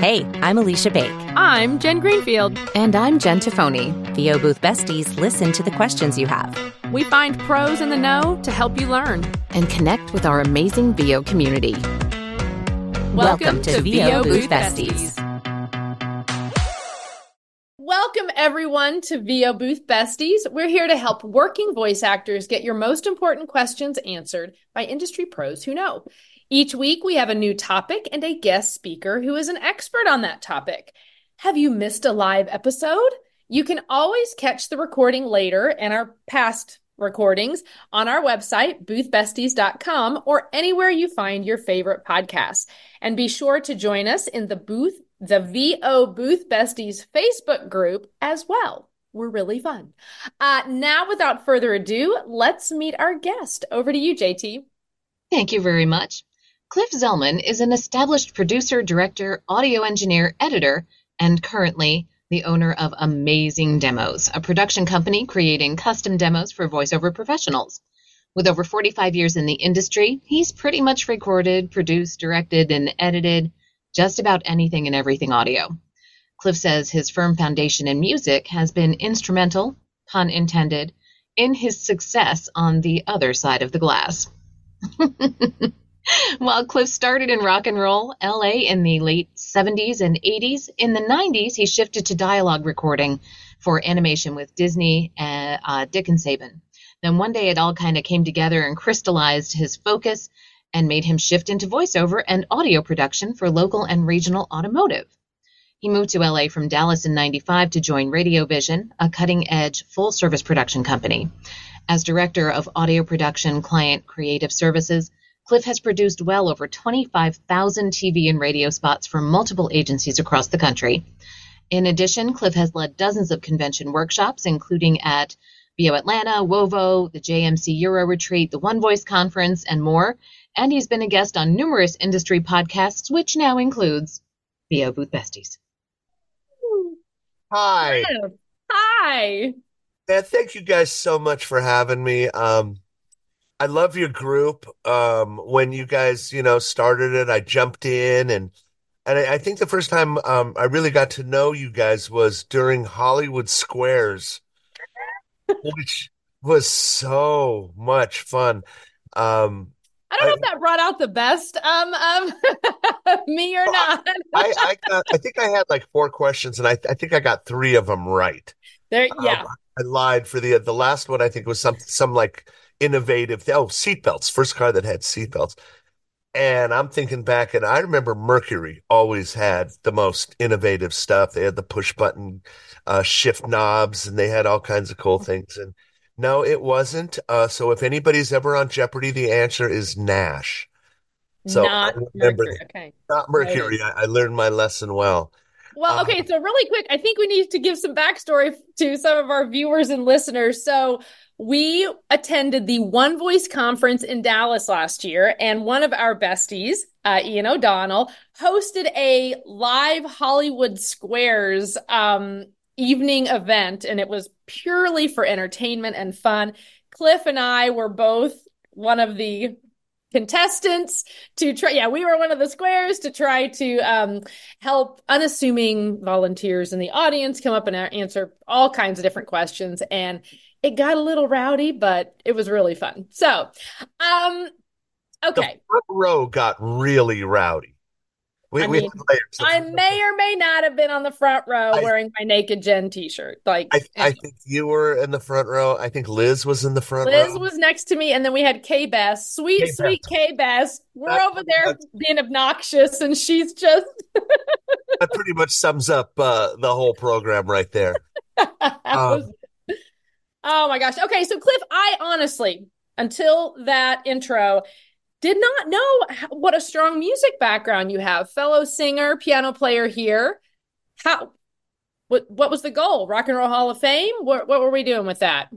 Hey, I'm Alicia Bake. I'm Jen Greenfield. And I'm Jen Tafoni. VO Booth Besties listen to the questions you have. We find pros in the know to help you learn and connect with our amazing VO community. Welcome, Welcome to, to VO, VO Booth Besties. Welcome, everyone, to VO Booth Besties. We're here to help working voice actors get your most important questions answered by industry pros who know. Each week, we have a new topic and a guest speaker who is an expert on that topic. Have you missed a live episode? You can always catch the recording later and our past recordings on our website, boothbesties.com, or anywhere you find your favorite podcasts. And be sure to join us in the booth, the VO Booth Besties Facebook group as well. We're really fun. Uh, now, without further ado, let's meet our guest. Over to you, JT. Thank you very much. Cliff Zellman is an established producer, director, audio engineer, editor, and currently the owner of Amazing Demos, a production company creating custom demos for voiceover professionals. With over 45 years in the industry, he's pretty much recorded, produced, directed, and edited just about anything and everything audio. Cliff says his firm foundation in music has been instrumental, pun intended, in his success on the other side of the glass. While Cliff started in rock and roll LA in the late 70s and 80s, in the 90s he shifted to dialogue recording for animation with Disney and uh, Dick and Saban. Then one day it all kind of came together and crystallized his focus and made him shift into voiceover and audio production for local and regional automotive. He moved to LA from Dallas in 95 to join Radio Vision, a cutting edge full service production company. As director of audio production client creative services, Cliff has produced well over 25,000 TV and radio spots for multiple agencies across the country. In addition, Cliff has led dozens of convention workshops, including at VO Atlanta, WOVO, the JMC Euro Retreat, the One Voice Conference, and more. And he's been a guest on numerous industry podcasts, which now includes VO Booth Besties. Hi. Hi. Yeah, thank you guys so much for having me. Um, I love your group. Um, when you guys, you know, started it, I jumped in and and I, I think the first time um, I really got to know you guys was during Hollywood Squares, which was so much fun. Um, I don't know I, if that brought out the best um, um me or not. I I, got, I think I had like four questions, and I I think I got three of them right. There, yeah. Um, I lied for the the last one. I think was some some like innovative. Oh, seatbelts. First car that had seatbelts. And I'm thinking back, and I remember Mercury always had the most innovative stuff. They had the push button uh, shift knobs, and they had all kinds of cool things. And no, it wasn't. Uh, so if anybody's ever on Jeopardy, the answer is Nash. So not Mercury. Okay. Not Mercury. I, I, learned my lesson well. Well, okay. Um, so really quick, I think we need to give some backstory to some of our viewers and listeners. So we attended the One Voice conference in Dallas last year, and one of our besties, uh, Ian O'Donnell, hosted a live Hollywood Squares um, evening event, and it was purely for entertainment and fun. Cliff and I were both one of the contestants to try yeah we were one of the squares to try to um, help unassuming volunteers in the audience come up and answer all kinds of different questions and it got a little rowdy, but it was really fun. So, um, okay. The front row got really rowdy. We, I, mean, I may or may not have been on the front row I, wearing my naked Jen T-shirt. Like, I, I, think you were in the front row. I think Liz was in the front. Liz row. was next to me, and then we had K Bass, sweet, K-Bess. sweet K Bass. We're that, over there being obnoxious, and she's just. that pretty much sums up uh, the whole program right there. um, Oh my gosh. Okay, so Cliff, I honestly, until that intro, did not know what a strong music background you have. Fellow singer, piano player here. How what what was the goal? Rock and Roll Hall of Fame? What what were we doing with that?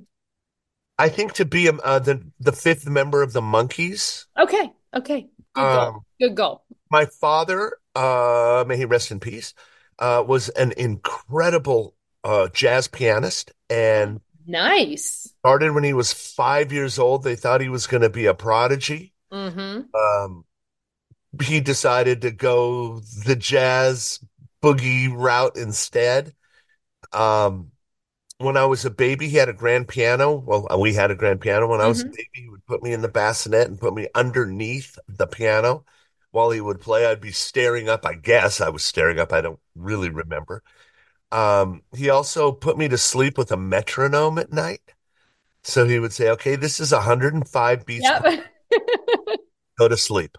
I think to be uh, the the fifth member of the Monkees. Okay. Okay. Good goal. Um, Good goal. My father, uh, may he rest in peace, uh, was an incredible uh, jazz pianist and Nice. Started when he was five years old. They thought he was going to be a prodigy. Mm-hmm. Um, he decided to go the jazz boogie route instead. Um, when I was a baby, he had a grand piano. Well, we had a grand piano. When I was a Mhm. baby, he would put me in the bassinet and put me underneath the piano while he would play. I'd be staring up. I guess I was staring up. I don't really remember. Um, he also put me to sleep with a metronome at night. So he would say, okay, this is 105 beats. Yep. Go to sleep.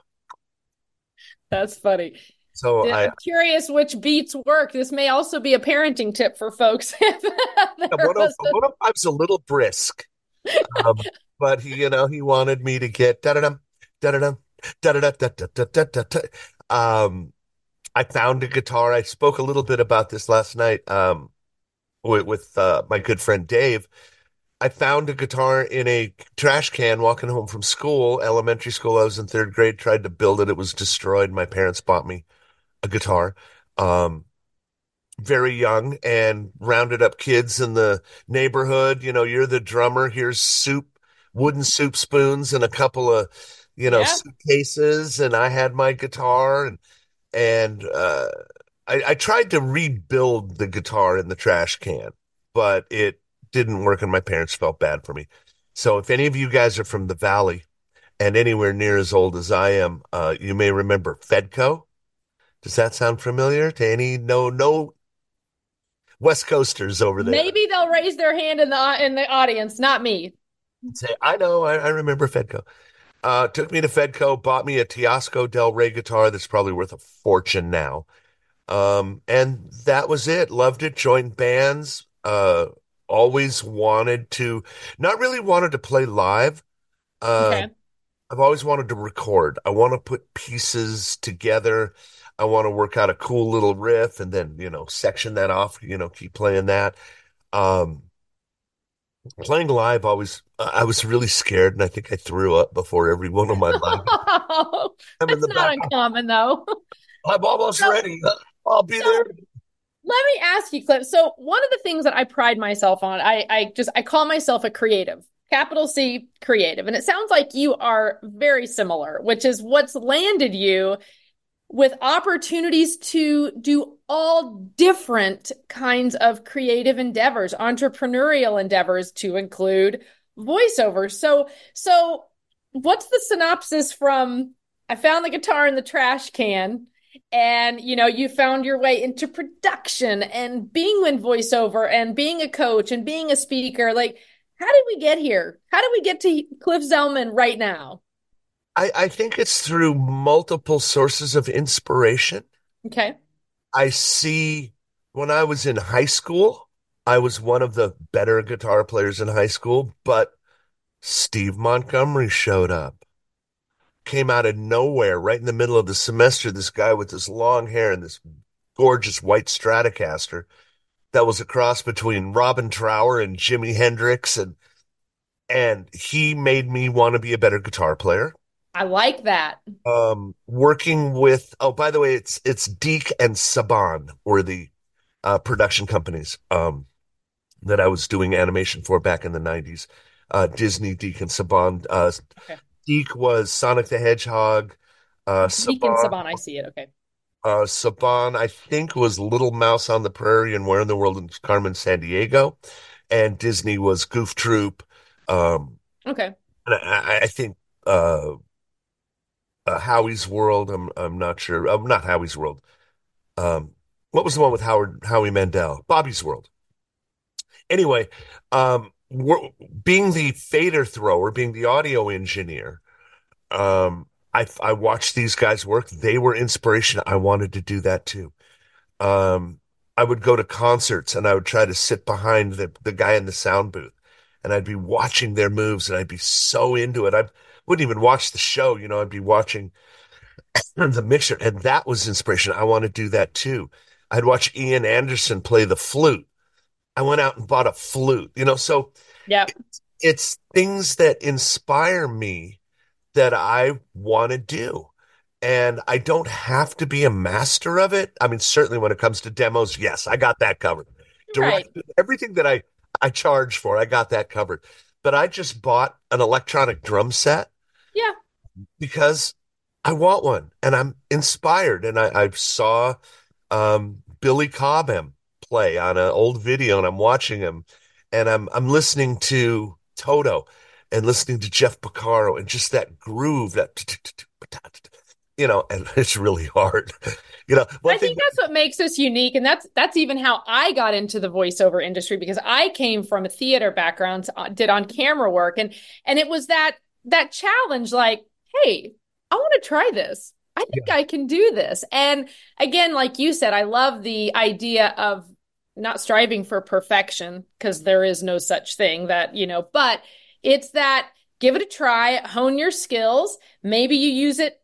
That's funny. So Yeah, I, I'm curious which beats work. This may also be a parenting tip for folks. If there was a- 105's a little brisk. Um, but he, you know, he wanted me to get da da da da da da da da da da da da. Um, I found a guitar. I spoke a little bit about this last night. Um, with, with uh, my good friend Dave. I found a guitar in a trash can walking home from school, elementary school. I was in third grade, tried to build it. It was destroyed. My parents bought me a guitar. Um, very young and rounded up kids in the neighborhood. You know, you're the drummer. Here's soup, wooden soup spoons and a couple of, you know, Yeah. suitcases. And I had my guitar and, and, uh, I, I tried to rebuild the guitar in the trash can, but it didn't work and my parents felt bad for me. So if any of you guys are from the Valley and anywhere near as old as I am, uh, you may remember Fedco. Does that sound familiar to any? No, no West Coasters over there. maybe they'll raise their hand in the in the audience, not me. Say, I know, I, I remember Fedco. Uh, took me to Fedco, bought me a Teisco Del Rey guitar that's probably worth a fortune now. Um, and that was it. Loved it. Joined bands. Uh, always wanted to, not really wanted to play live. Uh, Okay. I've always wanted to record. I want to put pieces together. I want to work out a cool little riff and then, you know, section that off, you know, keep playing that. Um, playing live always, I was really scared and I think I threw up before every one of my live. That's not back. uncommon though. I'm almost So- ready. I'll be so- there. Let me ask you, Cliff. So one of the things that I pride myself on, I, I just I call myself a creative, capital C creative. And it sounds like you are very similar, which is what's landed you with opportunities to do all different kinds of creative endeavors, entrepreneurial endeavors to include voiceover. So so what's the synopsis from I found the guitar in the trash can and you know you found your way into production and being in voiceover and being a coach and being a speaker like how did we get here how did we get to cliff zellman right now I, I think it's through multiple sources of inspiration. okay I see when I was in high school, I was one of the better guitar players in high school, but Steve Montgomery showed up. Came out of nowhere right in the middle of the semester. This guy with this long hair and this gorgeous white Stratocaster that was a cross between Robin Trower and Jimi Hendrix and and he made me want to be a better guitar player i like that um working with oh by the way it's it's DiC and Saban were the uh production companies um that I was doing animation for back in the 90s uh Disney DiC and Saban uh Okay. DiC was Sonic the Hedgehog uh Deacon Saban Saban, i see it okay uh Saban I think was Little Mouse on the Prairie and Where in the World in Carmen Sandiego and Disney was Goof Troop um okay and I, I think uh, uh, Howie's World. I'm I'm not sure. I'm not Howie's World. Um, what was the one with Howard Howie Mandel? Bobby's World. Anyway, um, being the fader thrower, being the audio engineer, um, I I watched these guys work. They were inspiration. I wanted to do that too. Um, I would go to concerts and I would try to sit behind the the guy in the sound booth and I'd be watching their moves and I'd be so into it. I wouldn't even watch the show, you know, I'd be watching the mixer and that was inspiration. I want to do that too. I'd watch Ian Anderson play the flute. I went out and bought a flute, you know, so yeah it's things that inspire me that I want to do. And I don't have to be a master of it. I mean, certainly when it comes to demos, yes, I got that covered. right everything that I I charge for, I got that covered. But I just bought an electronic drum set yeah because I want one and I'm inspired. And I, I saw um, Billy Cobham play on an old video and I'm watching him and I'm I'm listening to Toto and listening to Jeff Porcaro and just that groove that you know and it's really hard you know. I think that's what makes us unique and that's that's even how i got into the voiceover industry because i came from a theater background uh, did on camera work and and it was that that challenge like hey i want to try this. I think yeah. i can do this. And again like you said i love the idea of not striving for perfection because there is no such thing that you know but it's that give it a try hone your skills. Maybe you use it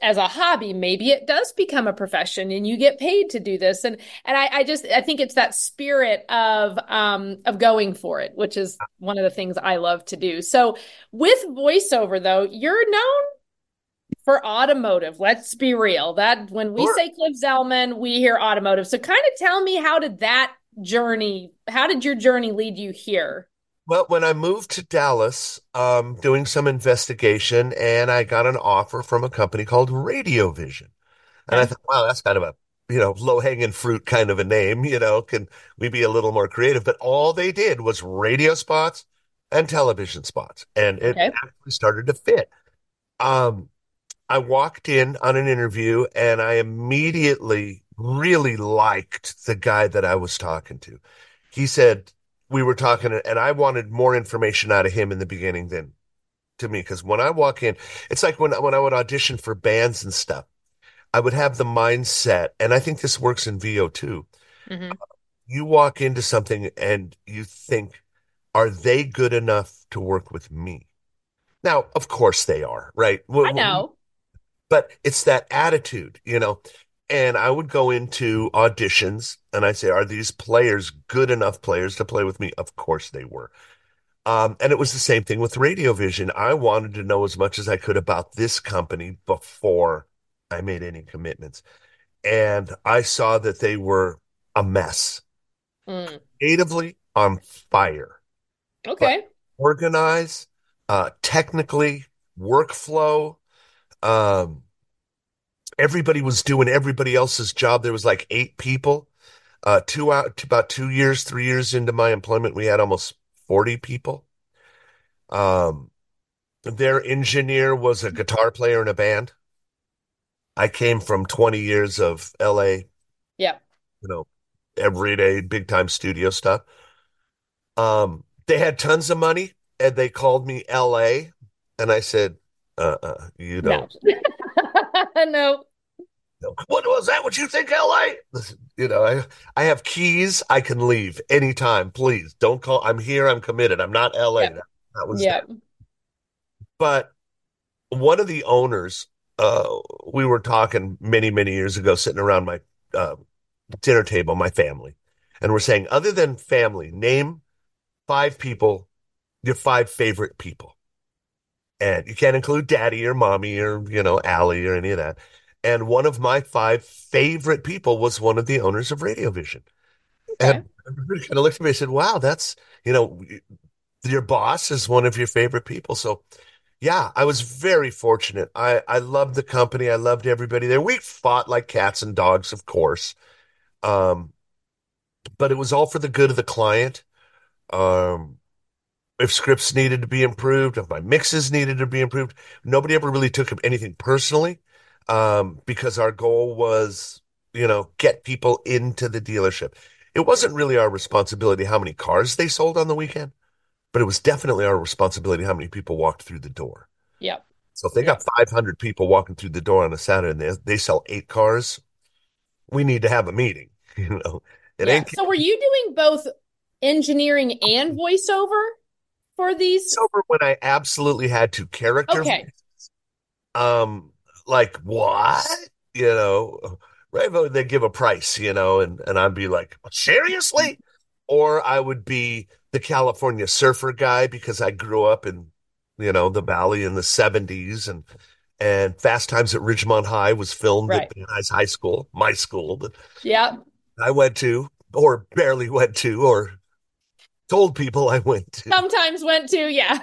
as a hobby. Maybe it does become a profession and you get paid to do this. And and I, I just i think it's that spirit of um of going for it which is one of the things i love to do. So with voiceover though you're known for automotive let's be real that when we sure. say cliff zellman we hear automotive so kind of tell me how did that journey how did your journey lead you here well, when I moved to Dallas, um, doing some investigation, and I got an offer from a company called Radiovision. And I thought, wow, that's kind of a you know low hanging fruit kind of a name. You know, can we be a little more creative? But all they did was radio spots and television spots, and it okay. actually started to fit. Um, I walked in on an interview, and I immediately really liked the guy that I was talking to. He said, we were talking and I wanted more information out of him in the beginning than to me. Cause when I walk in, it's like when, when I would audition for bands and stuff, I would have the mindset. And I think this works in VO too. Mm-hmm. You walk into something and you think, are they good enough to work with me? Now, of course they are, right? I know. But it's that attitude, you know. And I would go into auditions and I say, are these players good enough players to play with me? Of course they were. Um, and it was the same thing with Radiovision. I wanted to know as much as I could about this company before I made any commitments. And I saw that they were a mess. Mm. Creatively on fire. Okay. Organize, uh, technically, workflow, um, everybody was doing everybody else's job. There was like eight people. Uh, two out about two years, three years into my employment, we had almost 40 people. Um, their engineer was a guitar player in a band. I came from 20 years of LA. Yeah. You know, everyday big time studio stuff. Um, they had tons of money and they called me LA. And I said, uh, uh you don't. No. no what was that? What you think, LA? You know, I I have keys. I can leave anytime. Please don't call. I'm here. I'm committed. I'm not LA. Yep. That, that was yeah. But one of the owners, uh, we were talking many many years ago, sitting around my uh, dinner table, my family, and we're saying, other than family, name five people, your five favorite people. And you can't include daddy or mommy or, you know, Allie or any of that. And one of my five favorite people was one of the owners of Radiovision. Okay. And everybody kind of looked at me and said, wow, that's, you know, your boss is one of your favorite people. So yeah, I was very fortunate. I, I loved the company. I loved everybody there. We fought like cats and dogs, of course. Um, but it was all for the good of the client. Um, if scripts needed to be improved, if my mixes needed to be improved, nobody ever really took anything personally um, because our goal was, you know, get people into the dealership. It wasn't really our responsibility how many cars they sold on the weekend, but it was definitely our responsibility how many people walked through the door. Yep. So if they yep. got 500 people walking through the door on a Saturday and they, they sell eight cars, we need to have a meeting. You know, it yeah. ain't. So were you doing both engineering and voiceover for these? Voiceover when I absolutely had to. Character. Okay. Um, like what? You know, right? But they give a price, you know, and and I'd be like, seriously? Or I would be the California surfer guy because I grew up in, you know, the valley in the seventies and and Fast Times at Ridgemont High was filmed right. at Van Nuys High School, my school yeah I went to or barely went to or told people I went to. Sometimes went to, yeah.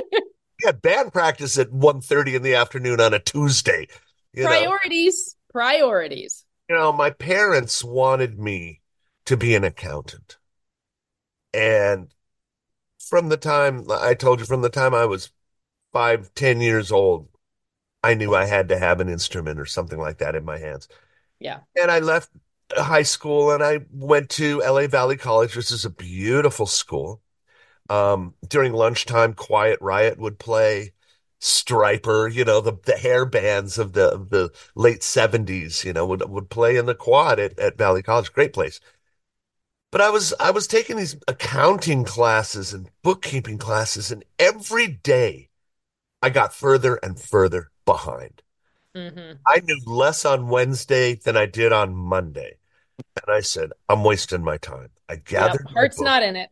had band practice at 1.30 in the afternoon on a Tuesday. priorities, know? priorities. You know, my parents wanted me to be an accountant. And from the time I told you, from the time I was five, ten years old, I knew I had to have an instrument or something like that in my hands. Yeah. And I left high school and I went to LA Valley College, which is a beautiful school. Um, during lunchtime, Quiet Riot would play. Stryper, you know, the, the hair bands of the of the late seventies, you know, would would play in the quad at, at Valley College. Great place. But I was I was taking these accounting classes and bookkeeping classes, and every day I got further and further behind. Mm-hmm. I knew less on Wednesday than I did on Monday. And I said, I'm wasting my time. I gathered Heart's not in it.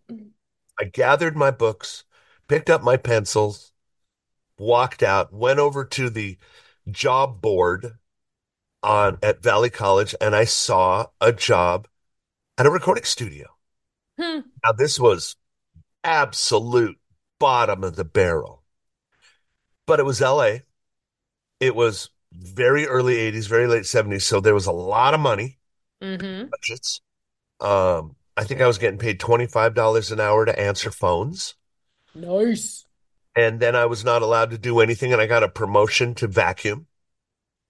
I gathered my books, picked up my pencils, walked out, went over to the job board on at Valley College, and I saw a job at a recording studio. Hmm. Now this was absolute bottom of the barrel. But it was LA. It was very early 80s, very late 70s, so there was a lot of money Mm-hmm. budgets. Um, I think I was getting paid $25 an hour to answer phones. Nice. And then I was not allowed to do anything, and I got a promotion to vacuum.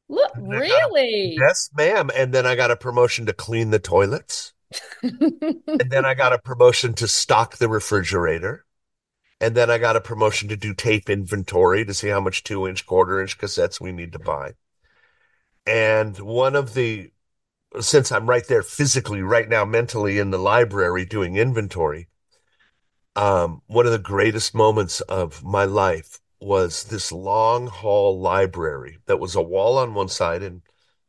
Look, And I got- really? Yes, ma'am. And then I got a promotion to clean the toilets. And then I got a promotion to stock the refrigerator. And then I got a promotion to do tape inventory to see how much two inch, quarter inch cassettes we need to buy. And one of the, since I'm right there physically, right now, mentally in the library doing inventory, um, one of the greatest moments of my life was this long hall library that was a wall on one side and,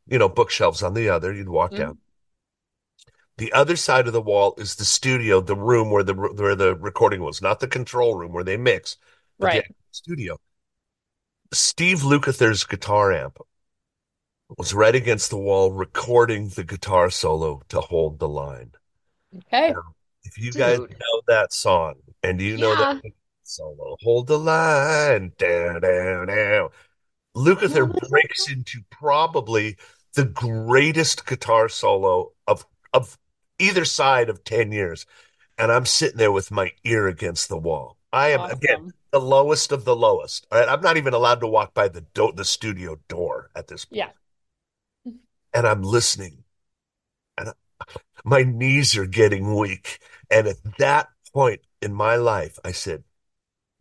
you know, bookshelves on the other. You'd walk Mhm. down. The other side of the wall is the studio, the room where the where the recording was, not the control room where they mix, but the right. actual studio. Steve Lukather's guitar amp was right against the wall recording the guitar solo to hold the line. Okay. If you guys know that song and you know Yeah. that solo, hold the line, down, down, down. Lukather breaks into probably the greatest guitar solo of of either side of 10 years. And I'm sitting there with my ear against the wall. I am again the lowest of the lowest. All right, I'm not even allowed to walk by the do- the studio door at this point. Yeah. And I'm listening. And I- my knees are getting weak. And at that point in my life, I said,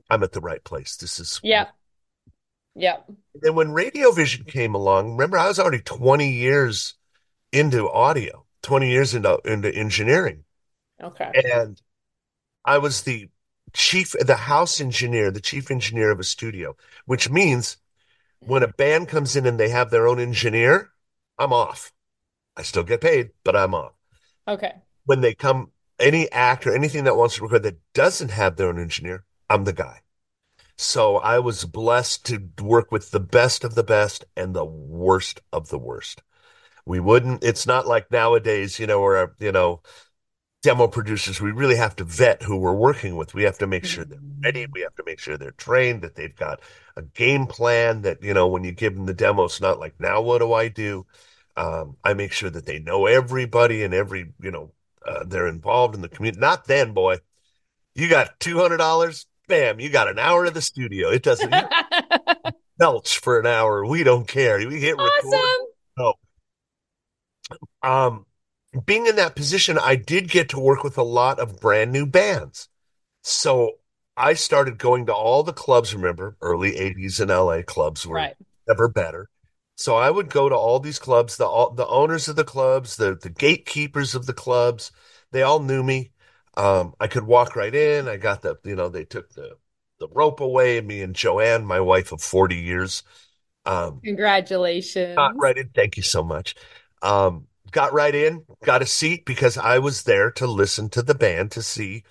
I'm at the right place. This is Yeah. Yeah. then when Radio Vision came along, remember I was already 20 years into audio, 20 years into into engineering. Okay. And I was the chief, the house engineer, the chief engineer of a studio, which means when a band comes in and they have their own engineer, I'm off. I still get paid, but I'm off. Okay. When they come, any act or anything that wants to record that doesn't have their own engineer, I'm the guy. So I was blessed to work with the best of the best and the worst of the worst. We wouldn't, it's not like nowadays, you know, where, you know, demo producers, we really have to vet who we're working with. We have to make sure they're ready. We have to make sure they're trained, that they've got a game plan that, you know, when you give them the demo, it's not like, now what do I do? Um, I make sure that they know everybody and every, you know, uh, they're involved in the community. Not then, boy. You got $200, bam, you got an hour of the studio. It doesn't belch for an hour. We don't care. We hit record. awesome. um, being in that position, I did get to work with a lot of brand new bands. So I started going to all the clubs. Remember, early 80s in LA clubs were Right. never better. So I would go to all these clubs, the all, the owners of the clubs, the the gatekeepers of the clubs, they all knew me. Um, I could walk right in. I got the, you know, they took the the rope away. Me and Joanne, my wife of 40 years. Um, Congratulations. right in. Thank you so much. Um, got right in, got a seat because I was there to listen to the band to see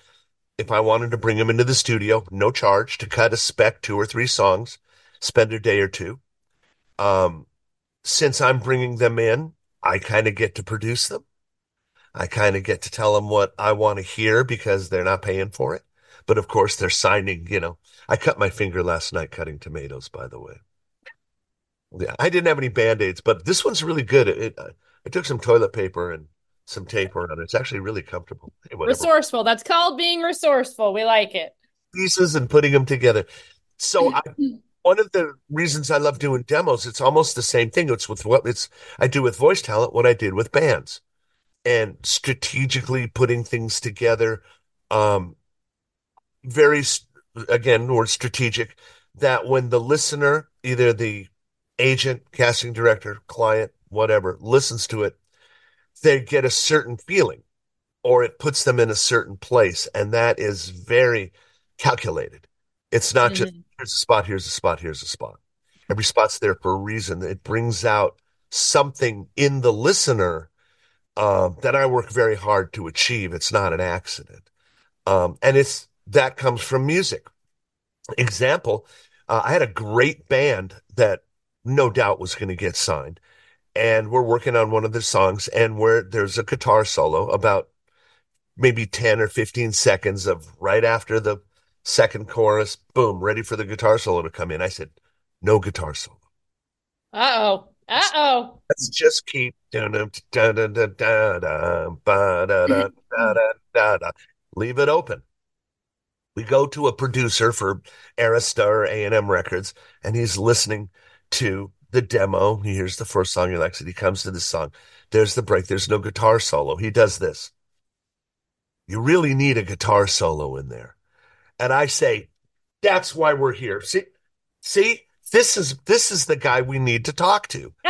if I wanted to bring them into the studio, no charge, to cut a spec two or three songs, spend a day or two. Um, since I'm bringing them in, I kind of get to produce them. I kind of get to tell them what I want to hear because they're not paying for it. But of course, they're signing, you know. I cut my finger last night cutting tomatoes, by the way. Yeah, I didn't have any band-aids, but this one's really good. It, uh, I took some toilet paper and some tape around it. It's actually really comfortable. Hey. Resourceful. That's called being resourceful. We like it. Pieces and putting them together. So I, one of the reasons I love doing demos, it's almost the same thing. It's with what it's I do with voice talent, what I did with bands, and strategically putting things together. Um, very again, word strategic. That when the listener, either the agent, casting director, client, whatever, listens to it, they get a certain feeling, or it puts them in a certain place, and that is very calculated. It's not mm-hmm. just here's a spot, here's a spot, here's a spot. Every spot's there for a reason. It brings out something in the listener um, that I work very hard to achieve. It's not an accident. Um, and it's that comes from music. Example, uh, I had a great band that no doubt was going to get signed. And we're working on one of the songs, and where there's a guitar solo about maybe 10 or 15 seconds of right after the second chorus, boom, ready for the guitar solo to come in. I said, no guitar solo. Uh oh. Uh oh. Let's just keep leave it open. We go to a producer for Arista or A&M Records, and he's listening to the demo. He hears the first song he likes it. He comes to the song. There's the break. There's no guitar solo. He does this. You really need a guitar solo in there. And I say, that's why we're here. See, see, this is this is the guy we need to talk to.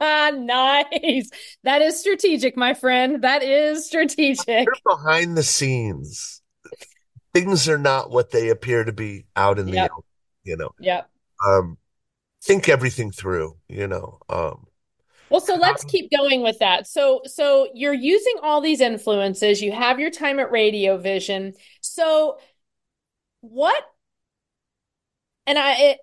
nice. That is strategic, my friend. That is strategic. You're behind the scenes. Things are not what they appear to be out in yep. the you know. Yep. Um think everything through, you know. Um well, so let's keep going with that. So, so you're using all these influences. You have your time at Radio Vision. So, what and I it,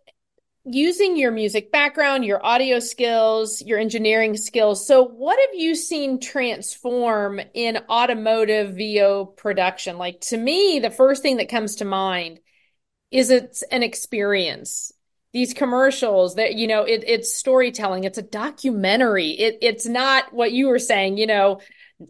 using your music background, your audio skills, your engineering skills. So, what have you seen transform in automotive VO production? Like to me, the first thing that comes to mind is it's an experience. These commercials that you know, it, it's storytelling. It's a documentary. It, it's not what you were saying. You know,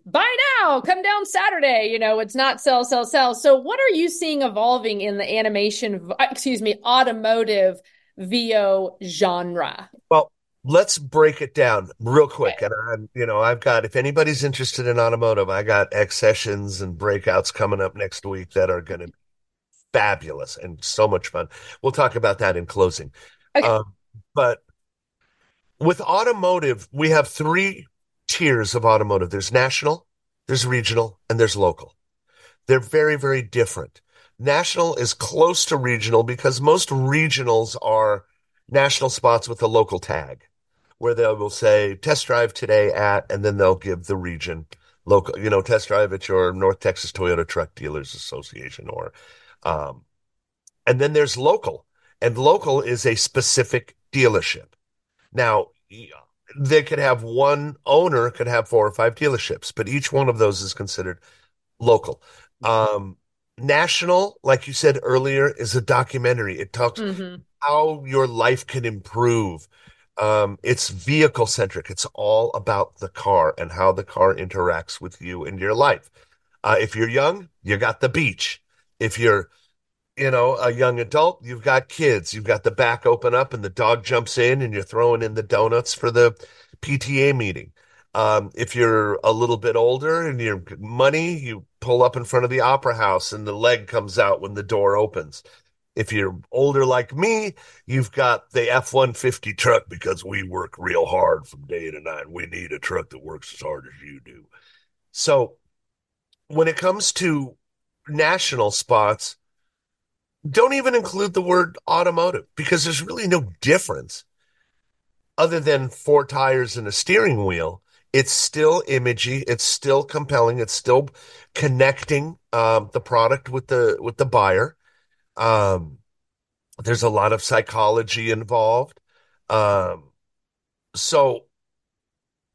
buy now, come down Saturday. You know, it's not sell, sell, sell. So, what are you seeing evolving in the animation, excuse me, automotive VO genre? Well, let's break it down real quick. Okay. And I'm, you know, I've got, if anybody's interested in automotive, I got X sessions and breakouts coming up next week that are going to be fabulous and so much fun. We'll talk about that in closing. Okay. Um, but with automotive, we have three tiers of automotive. There's national, there's regional, and there's local. They're very, very different. National is close to regional because most regionals are national spots with a local tag where they will say test drive today at, and then they'll give the region local, you know, test drive at your North Texas Toyota Truck Dealers Association or, um, and then there's local and local is a specific dealership. Now, they could have one owner could have four or five dealerships, but each one of those is considered local. Um, national, like you said earlier, is a documentary. It talks mm-hmm. how your life can improve. Um, it's vehicle centric. It's all about the car and how the car interacts with you and your life. Uh, if you're young, you got the beach. If you're you know, a young adult, you've got kids, you've got the back open up and the dog jumps in and you're throwing in the donuts for the PTA meeting. Um, if you're a little bit older and you're money, you pull up in front of the opera house and the leg comes out when the door opens. If you're older like me, you've got the F 150 truck because we work real hard from day to night. We need a truck that works as hard as you do. So when it comes to national spots, don't even include the word automotive because there's really no difference other than four tires and a steering wheel. It's still imagey. It's still compelling. It's still connecting um, the product with the with the buyer. Um, there's a lot of psychology involved. Um, so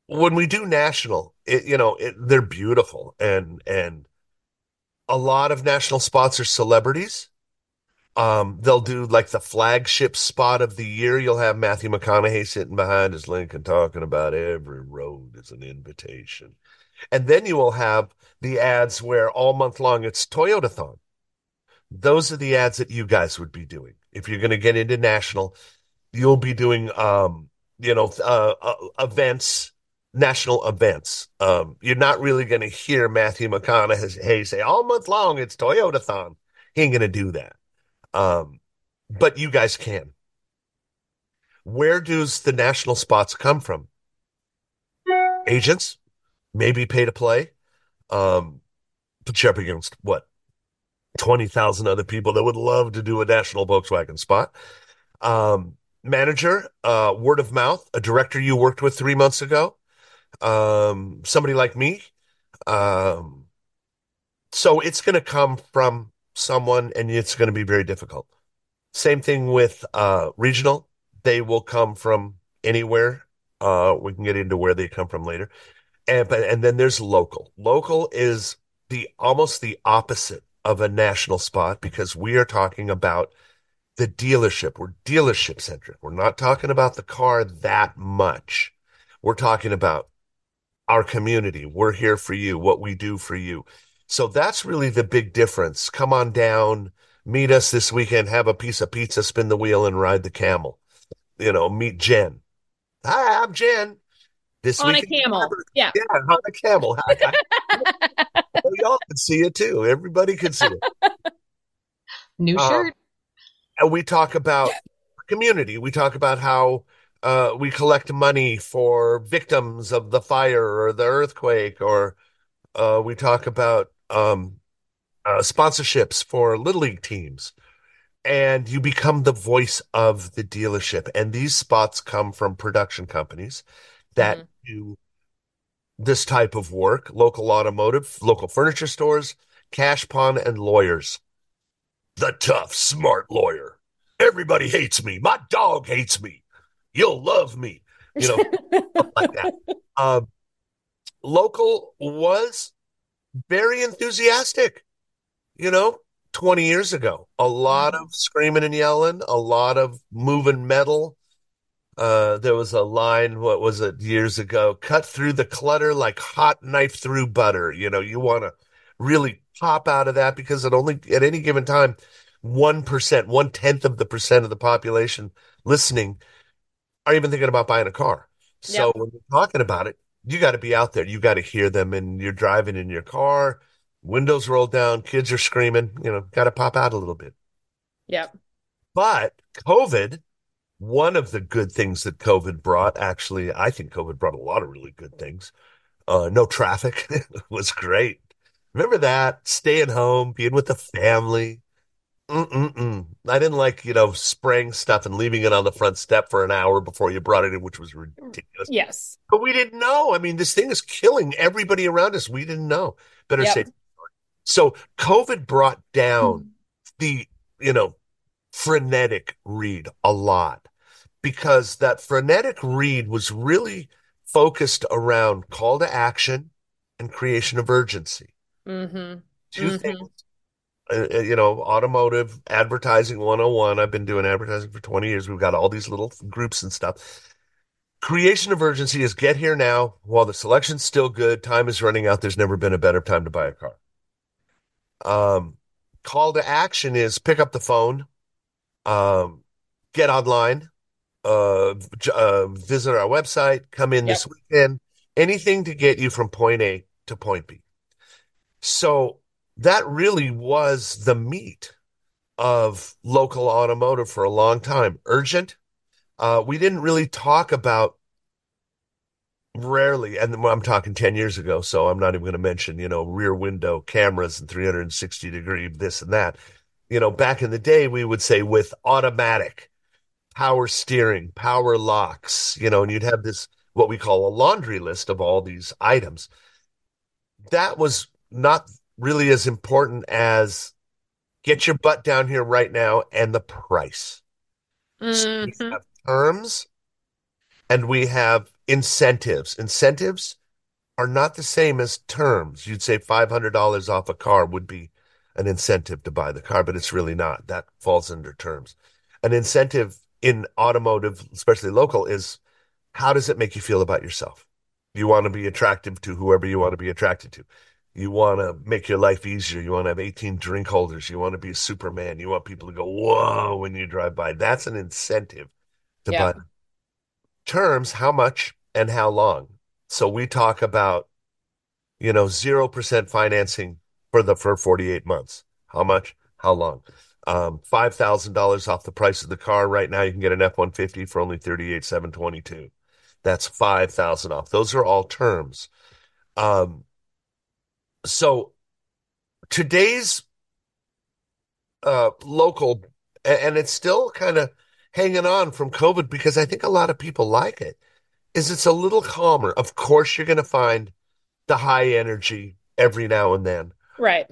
when we do national, it, you know, it, they're beautiful and and a lot of national spots are celebrities Um, they'll do like the flagship spot of the year. You'll have Matthew McConaughey sitting behind his Lincoln talking about every road is an invitation. And then you will have the ads where all month long it's Toyotathon. Those are the ads that you guys would be doing. If you're going to get into national, you'll be doing, um, you know, uh, uh, events, national events. Um, you're not really going to hear Matthew McConaughey say all month long it's Toyotathon. He ain't going to do that. Um, but you guys can. Where does the national spots come from? Agents, maybe pay to play. Um, put you up against what? 20,000 other people that would love to do a national Volkswagen spot. Um, manager, uh, word of mouth, a director you worked with three months ago, um, somebody like me. Um, so it's going to come from someone and it's going to be very difficult. Same thing with, uh, regional. They will come from anywhere. Uh, we can get into where they come from later. And, but, and then there's local. Local is the almost the opposite of a national spot because we are talking about the dealership. We're dealership centric. We're not talking about the car that much. We're talking about our community. We're here for you, what we do for you. So that's really the big difference. Come on down, meet us this weekend, have a piece of pizza, spin the wheel and ride the camel. You know, meet Jen. Hi, I'm Jen. This on weekend, a camel. Yeah. Yeah, on a camel. y'all can see it too. Everybody can see it. New um, shirt. And we talk about community. We talk about how uh, we collect money for victims of the fire or the earthquake, or uh, we talk about um, uh, sponsorships for little league teams. And you become the voice of the dealership. And these spots come from production companies that mm-hmm. do this type of work local automotive, local furniture stores, cash pawn, and lawyers. The tough, smart lawyer. Everybody hates me. My dog hates me. You'll love me. You know, like that. Um, local was very enthusiastic, you know, 20 years ago. A lot of screaming and yelling, a lot of moving metal, uh, there was a line, what was it, years ago? Cut through the clutter like hot knife through butter. You know, you want to really pop out of that because at only at any given time, one percent, one tenth of the percent of the population listening are even thinking about buying a car. So yep. when you're talking about it, you got to be out there. You got to hear them, and you're driving in your car, windows rolled down, kids are screaming. You know, got to pop out a little bit. Yep. But COVID one of the good things that COVID brought, actually, I think COVID brought a lot of really good things. Uh, no traffic was great. Remember that? Staying home, being with the family. Mm-mm-mm. I didn't like, you know, spraying stuff and leaving it on the front step for an hour before you brought it in, which was ridiculous. Yes. But we didn't know. I mean, this thing is killing everybody around us. We didn't know. Better yep. say. So COVID brought down mm-hmm. the, you know, frenetic read a lot because that frenetic read was really focused around call to action and creation of urgency. Mm-hmm. 2 mm-hmm. things. You know, automotive advertising 101. I've been doing advertising for 20 years. We've got all these little groups and stuff. Creation of urgency is get here now while the selection's still good. Time is running out. There's never been a better time to buy a car. Um, call to action is pick up the phone, um, get online, uh, uh, visit our website, come in yep. this weekend, anything to get you from point A to point B. So that really was the meat of local automotive for a long time. Urgent. Uh, we didn't really talk about rarely, and I'm talking 10 years ago, so I'm not even going to mention, you know, rear window cameras and 360 degree this and that. You know, back in the day, we would say with automatic power steering, power locks, you know, and you'd have this, what we call a laundry list of all these items. That was not really as important as get your butt down here right now and the price. Mm-hmm. So we have terms and we have incentives. Incentives are not the same as terms. You'd say $500 off a car would be an incentive to buy the car, but it's really not. That falls under terms. An incentive in automotive, especially local, is how does it make you feel about yourself? You want to be attractive to whoever you want to be attracted to. You want to make your life easier. You want to have 18 drink holders. You want to be a Superman. You want people to go, whoa, when you drive by. That's an incentive to Yeah. buy. Terms, how much and how long. So we talk about, you know, 0% financing for the, for 48 months. How much? How long? Um, $5,000 off the price of the car. Right now, you can get an F-150 for only 38,722. That's 5,000 off. Those are all terms. Um, so today's uh, local, and it's still kind of hanging on from COVID because I think a lot of people like it, is it's a little calmer. Of course, you're going to find the high energy every now and then, Right.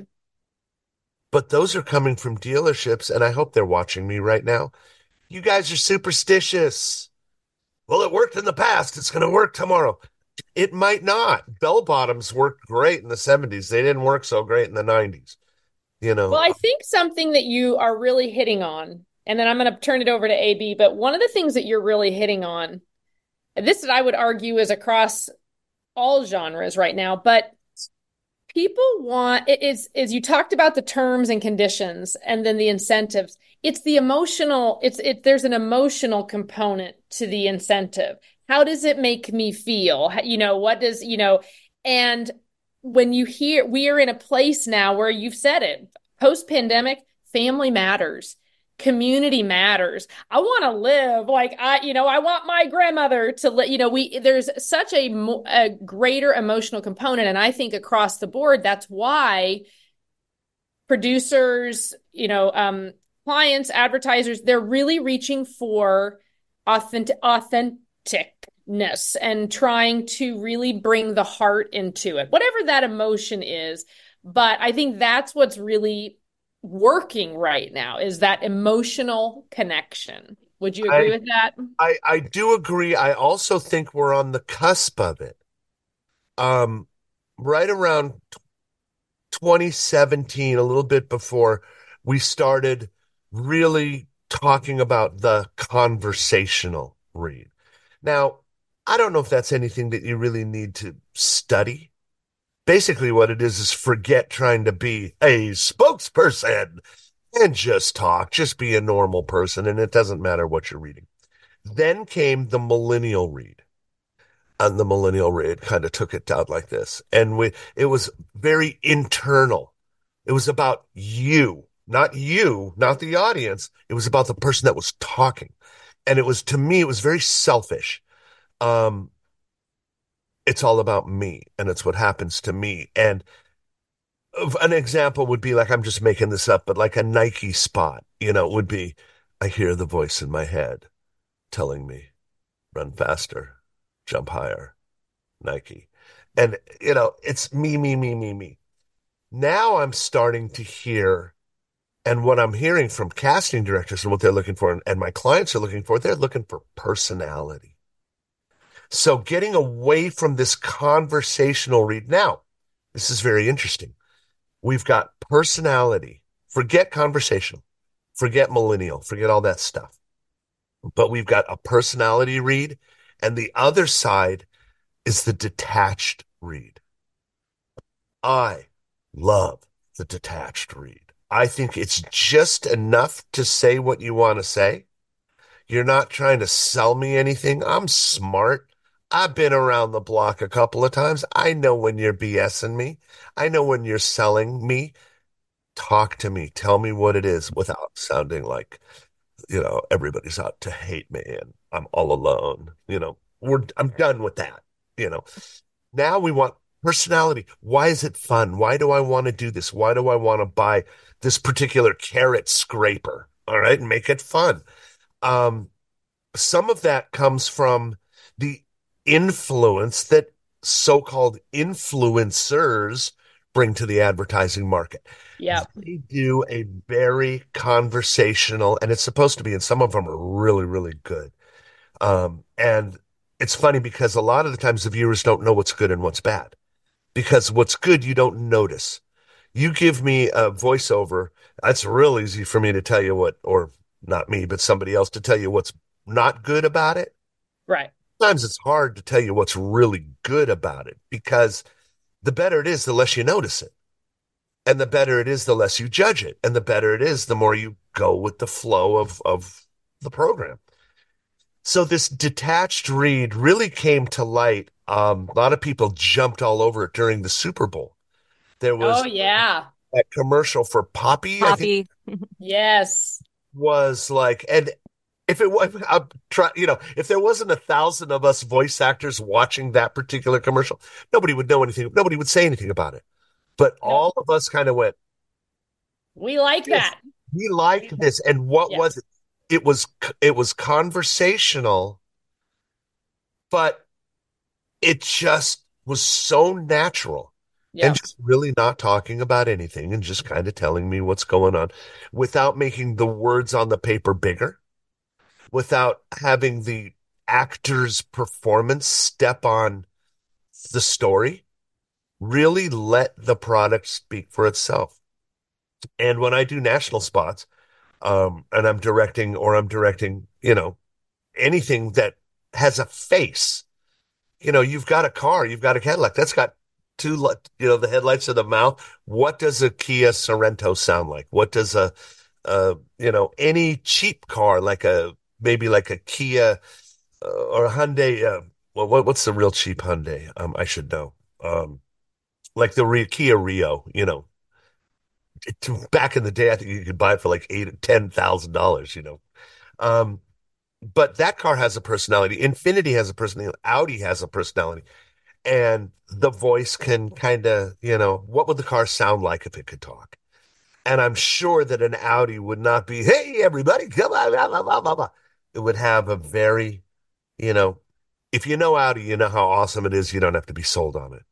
but those are coming from dealerships, and I hope they're watching me right now. You guys are superstitious. Well, it worked in the past. It's going to work tomorrow. It might not. Bell bottoms worked great in the 70s. They didn't work so great in the 90s. You know, Well, I think something that you are really hitting on, and then I'm going to turn it over to AB, but one of the things that you're really hitting on, this I would argue is across all genres right now, but people want it is is you talked about the terms and conditions and then the incentives. It's the emotional, it's it there's an emotional component to the incentive. How does it make me feel? You know, what does, you know, and when you hear we are in a place now where you've said it post pandemic family matters community matters i want to live like i you know i want my grandmother to let you know we there's such a, a greater emotional component and i think across the board that's why producers you know um clients advertisers they're really reaching for authentic authentic authenticness and trying to really bring the heart into it whatever that emotion is but i think that's what's really working right now is that emotional connection would you agree I- with that I, I do agree. I also think we're on the cusp of it. Um, right around t- 2017, a little bit before we started really talking about the conversational read. Now, I don't know if that's anything that you really need to study. Basically, what it is is forget trying to be a spokesperson and just talk, just be a normal person, and it doesn't matter what you're reading. Then came the millennial read. And the millennial read kind of took it down like this. And we, it was very internal. It was about you, not you, not the audience. It was about the person that was talking. And it was, to me, it was very selfish. Um, it's all about me and it's what happens to me. And an example would be like, I'm just making this up, but like a Nike spot, you know, would be, I hear the voice in my head telling me, run faster, jump higher, Nike. And, you know, it's me, me, me, me, me. Now I'm starting to hear, and what I'm hearing from casting directors and what they're looking for, and, and my clients are looking for, they're looking for personality. So getting away from this conversational read. Now, this is very interesting. We've got personality. Forget conversational. Forget millennial. Forget all that stuff. But we've got a personality read, and the other side is the detached read. I love the detached read. I think it's just enough to say what you want to say. You're not trying to sell me anything. I'm smart. I've been around the block a couple of times. I know when you're BSing me. I know when you're selling me. Talk to me. Tell me what it is without sounding like, you know, everybody's out to hate me and I'm all alone. You know, we're, I'm done with that. You know, now we want personality. Why is it fun? Why do I want to do this? Why do I want to buy this particular carrot scraper? All right. And make it fun. Um, some of that comes from the influence that so-called influencers bring to the advertising market. yeah They do a very conversational, and it's supposed to be, and some of them are really, really good. Um, and it's funny because a lot of the times the viewers don't know what's good and what's bad. Because what's good, you don't notice. You give me a voiceover, that's real easy for me to tell you what, or not me, but somebody else to tell you what's not good about it. Right. Sometimes it's hard to tell you what's really good about it because the better it is, the less you notice it. And the better it is, the less you judge it. And the better it is, the more you go with the flow of, of the program. So this detached read really came to light. Um, a lot of people jumped all over it during the Super Bowl. There was Oh yeah. that commercial for Poppi, I think Poppi. Yes. was like, and if it was, I'm try, you know, if there wasn't a thousand of us voice actors watching that particular commercial, nobody would know anything. Nobody would say anything about it. But all of us kind of went, We like Yes. that. we like this. And what Yeah. was it? It was, it was conversational, but it just was so natural. Yeah. and just really not talking about anything and just kind of telling me what's going on without making the words on the paper bigger, without having the actor's performance step on the story. Really let the product speak for itself. And when I do national spots, um, and I'm directing or I'm directing, you know, anything that has a face, you know, you've got a car, you've got a Cadillac that's got two, you know, the headlights of the mouth. What does a Kia Sorento sound like? What does a, uh, you know, any cheap car like a, maybe like a Kia uh, or a Hyundai, uh, well, what, what's the real cheap Hyundai? Um, I should know. Um, like the Re- Kia Rio, you know, it- back in the day, I think you could buy it for like eight, ten thousand dollars, you know. Um, but that car has a personality. Infiniti has a personality. Audi has a personality. And the voice can kind of, you know, what would the car sound like if it could talk? And I'm sure that an Audi would not be, hey, everybody, come on, blah, blah, blah, blah. It would have a very, you know, if you know Audi, you know how awesome it is. You don't have to be sold on it.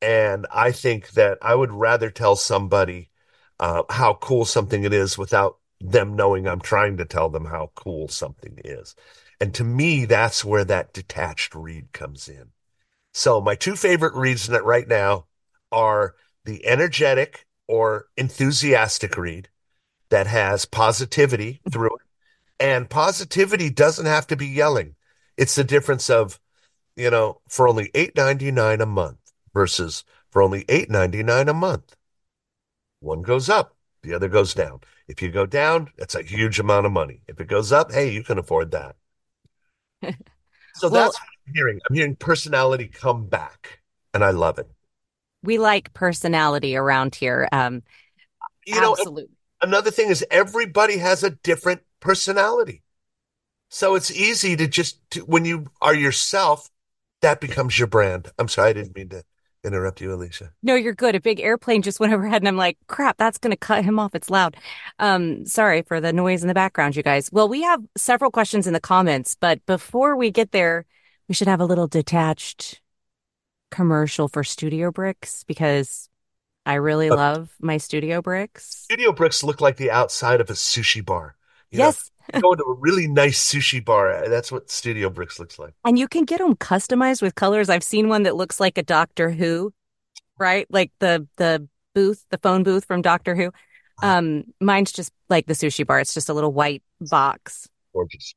And I think that I would rather tell somebody uh, how cool something it is without them knowing I'm trying to tell them how cool something is. And to me, that's where that detached read comes in. So my two favorite reads in it right now are the energetic or enthusiastic read that has positivity through it. And positivity doesn't have to be yelling. It's the difference of, you know, for only eight ninety nine a month versus for only eight ninety nine a month. One goes up, the other goes down. If you go down, it's a huge amount of money. If it goes up, hey, you can afford that. So Well- that's what I'm hearing. I'm hearing personality come back, and I love it. We like personality around here. Um, You know, another thing is everybody has a different personality. So it's easy to just, to, when you are yourself, that becomes your brand. I'm sorry, I didn't mean to interrupt you, Alicia. No, you're good. A big airplane just went overhead and I'm like, crap, that's going to cut him off. It's loud. Um, sorry for the noise in the background, you guys. Well, we have several questions in the comments, but before we get there, we should have a little detached commercial for Studio Bricks because I really Okay. love my Studio Bricks. Studio bricks look like the outside of a sushi bar. You Yes. you go into a really nice sushi bar. That's what Studio Bricks looks like. And you can get them customized with colors. I've seen one that looks like a Doctor Who, right? Like the the booth, the phone booth from Doctor Who. Um, mine's just like the sushi bar. It's just a little white box. Gorgeous.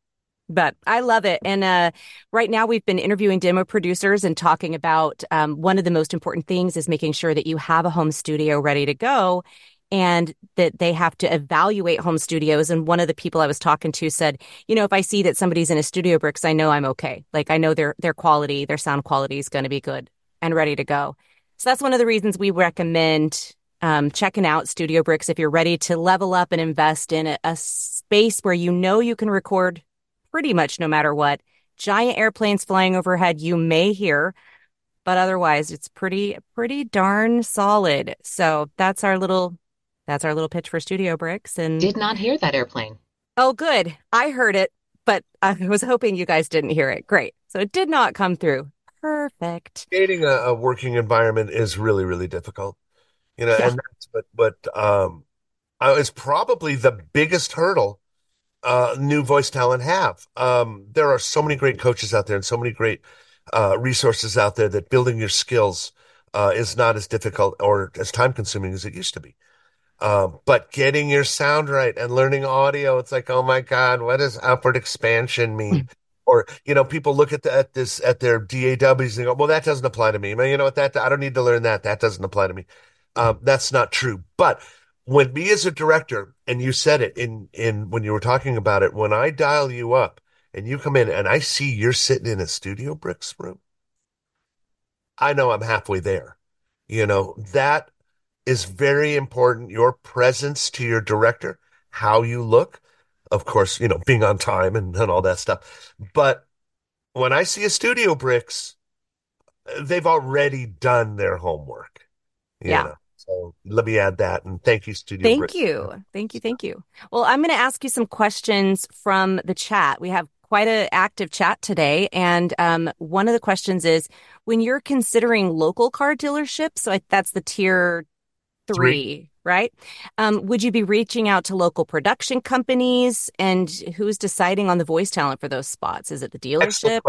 But I love it. And uh, right now, we've been interviewing demo producers and talking about um, one of the most important things is making sure that you have a home studio ready to go and that they have to evaluate home studios. And one of the people I was talking to said, you know, if I see that somebody's in a Studio Bricks, I know I'm okay. Like I know their their quality, their sound quality is going to be good and ready to go. So that's one of the reasons we recommend um, checking out Studio Bricks if you're ready to level up and invest in a, a space where you know you can record pretty much no matter what. Giant airplanes flying overhead, you may hear, but otherwise it's pretty, pretty darn solid. So that's our little, that's our little pitch for Studio Bricks. And Did not hear that airplane. oh, good. I heard it, but I was hoping you guys didn't hear it. Great. So it did not come through. Perfect. Creating a, a working environment is really, really difficult. You know, Yeah. and that's but but um uh, it's probably the biggest hurdle uh new voice talent have. Um there are so many great coaches out there and so many great uh resources out there that building your skills uh, is not as difficult or as time consuming as it used to be. Um, but getting your sound right and learning audio, it's like, oh my God, what does upward expansion mean? Or, you know, people look at the, at this, at their DAWs and go, well, that doesn't apply to me. Man, you know what? That, I don't need to learn that. That doesn't apply to me. Um, that's not true. But when me as a director, and you said it in, in, when you were talking about it, when I dial you up and you come in and I see you're sitting in a studio bricks room, I know I'm halfway there. You know, that is very important. Your presence to your director, how you look, of course, you know, being on time and, and all that stuff. But when I see a studio bricks, they've already done their homework. yeah. Know? So let me add that. And thank you, Studio. Thank bricks. you. Thank you. Thank you. Well, I'm going to ask you some questions from the chat. We have quite an active chat today. And um, one of the questions is when you're considering local car dealerships, so I, that's the tier three, three. right? Um, would you be reaching out to local production companies? And who's deciding on the voice talent for those spots? Is it the dealership?